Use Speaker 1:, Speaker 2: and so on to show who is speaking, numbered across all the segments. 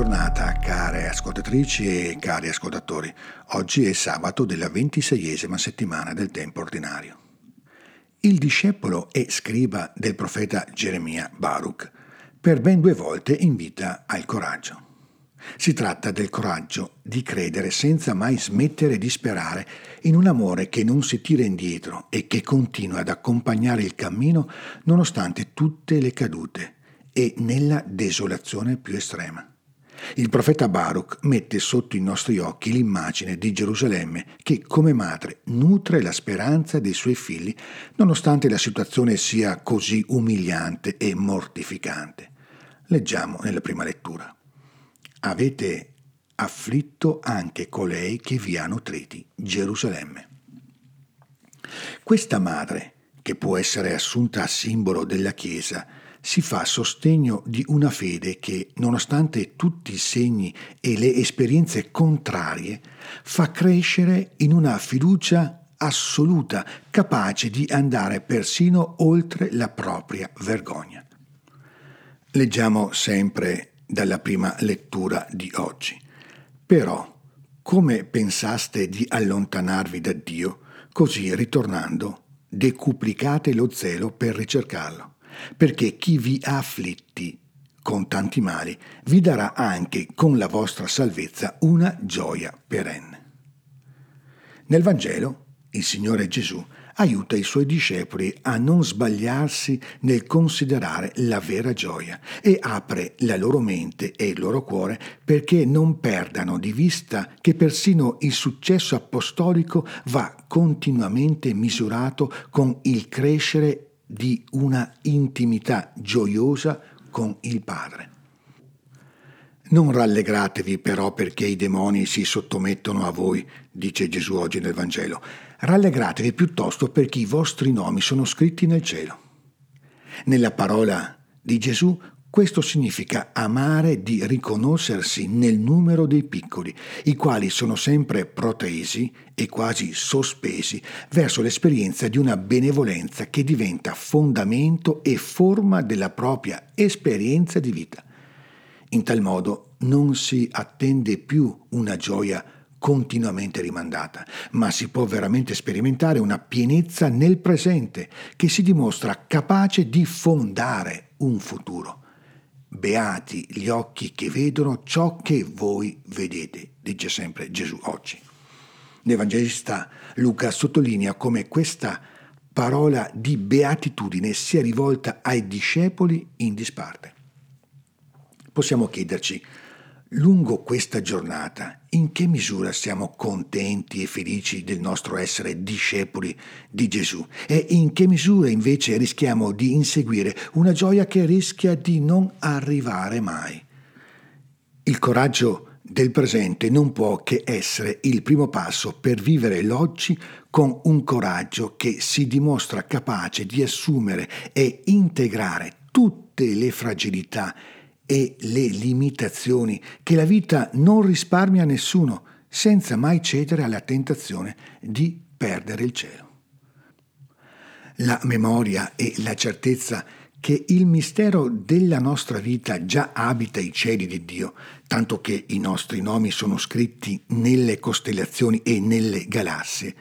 Speaker 1: Giornata care ascoltatrici e cari ascoltatori. Oggi è sabato della ventiseiesima settimana del tempo ordinario. Il discepolo e scriba del profeta Geremia Baruch per ben due volte invita al coraggio. Si tratta del coraggio di credere senza mai smettere di sperare in un amore che non si tira indietro e che continua ad accompagnare il cammino nonostante tutte le cadute e nella desolazione più estrema. Il profeta Baruch mette sotto i nostri occhi l'immagine di Gerusalemme che come madre nutre la speranza dei suoi figli nonostante la situazione sia così umiliante e mortificante. Leggiamo nella prima lettura. Avete afflitto anche colei che vi ha nutriti, Gerusalemme. Questa madre, che può essere assunta a simbolo della Chiesa, si fa sostegno di una fede che, nonostante tutti i segni e le esperienze contrarie, fa crescere in una fiducia assoluta, capace di andare persino oltre la propria vergogna. Leggiamo sempre dalla prima lettura di oggi. Però, come pensaste di allontanarvi da Dio, così ritornando, decuplicate lo zelo per ricercarlo perché chi vi ha afflitti con tanti mali vi darà anche con la vostra salvezza una gioia perenne. Nel Vangelo il Signore Gesù aiuta i suoi discepoli a non sbagliarsi nel considerare la vera gioia e apre la loro mente e il loro cuore perché non perdano di vista che persino il successo apostolico va continuamente misurato con il crescere di una intimità gioiosa con il Padre. Non rallegratevi però perché i demoni si sottomettono a voi, dice Gesù oggi nel Vangelo. Rallegratevi piuttosto perché i vostri nomi sono scritti nel cielo. Nella parola di Gesù questo significa amare di riconoscersi nel numero dei piccoli, i quali sono sempre protesi e quasi sospesi verso l'esperienza di una benevolenza che diventa fondamento e forma della propria esperienza di vita. In tal modo non si attende più una gioia continuamente rimandata, ma si può veramente sperimentare una pienezza nel presente che si dimostra capace di fondare un futuro. Beati gli occhi che vedono ciò che voi vedete, dice sempre Gesù oggi. L'Evangelista Luca sottolinea come questa parola di beatitudine sia rivolta ai discepoli in disparte. Possiamo chiederci Lungo questa giornata, in che misura siamo contenti e felici del nostro essere discepoli di Gesù e in che misura invece rischiamo di inseguire una gioia che rischia di non arrivare mai? Il coraggio del presente non può che essere il primo passo per vivere l'oggi con un coraggio che si dimostra capace di assumere e integrare tutte le fragilità e le limitazioni che la vita non risparmia a nessuno senza mai cedere alla tentazione di perdere il cielo. La memoria e la certezza che il mistero della nostra vita già abita i cieli di Dio, tanto che i nostri nomi sono scritti nelle costellazioni e nelle galassie,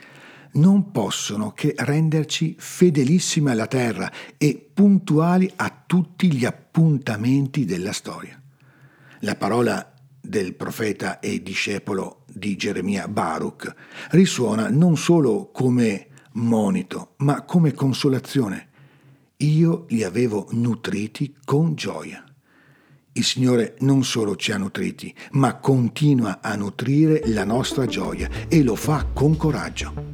Speaker 1: non possono che renderci fedelissimi alla terra e puntuali a tutti gli appuntamenti della storia. La parola del profeta e discepolo di Geremia Baruch risuona non solo come monito, ma come consolazione. Io li avevo nutriti con gioia. Il Signore non solo ci ha nutriti, ma continua a nutrire la nostra gioia e lo fa con coraggio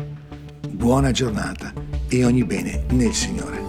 Speaker 1: buona giornata e ogni bene nel Signore.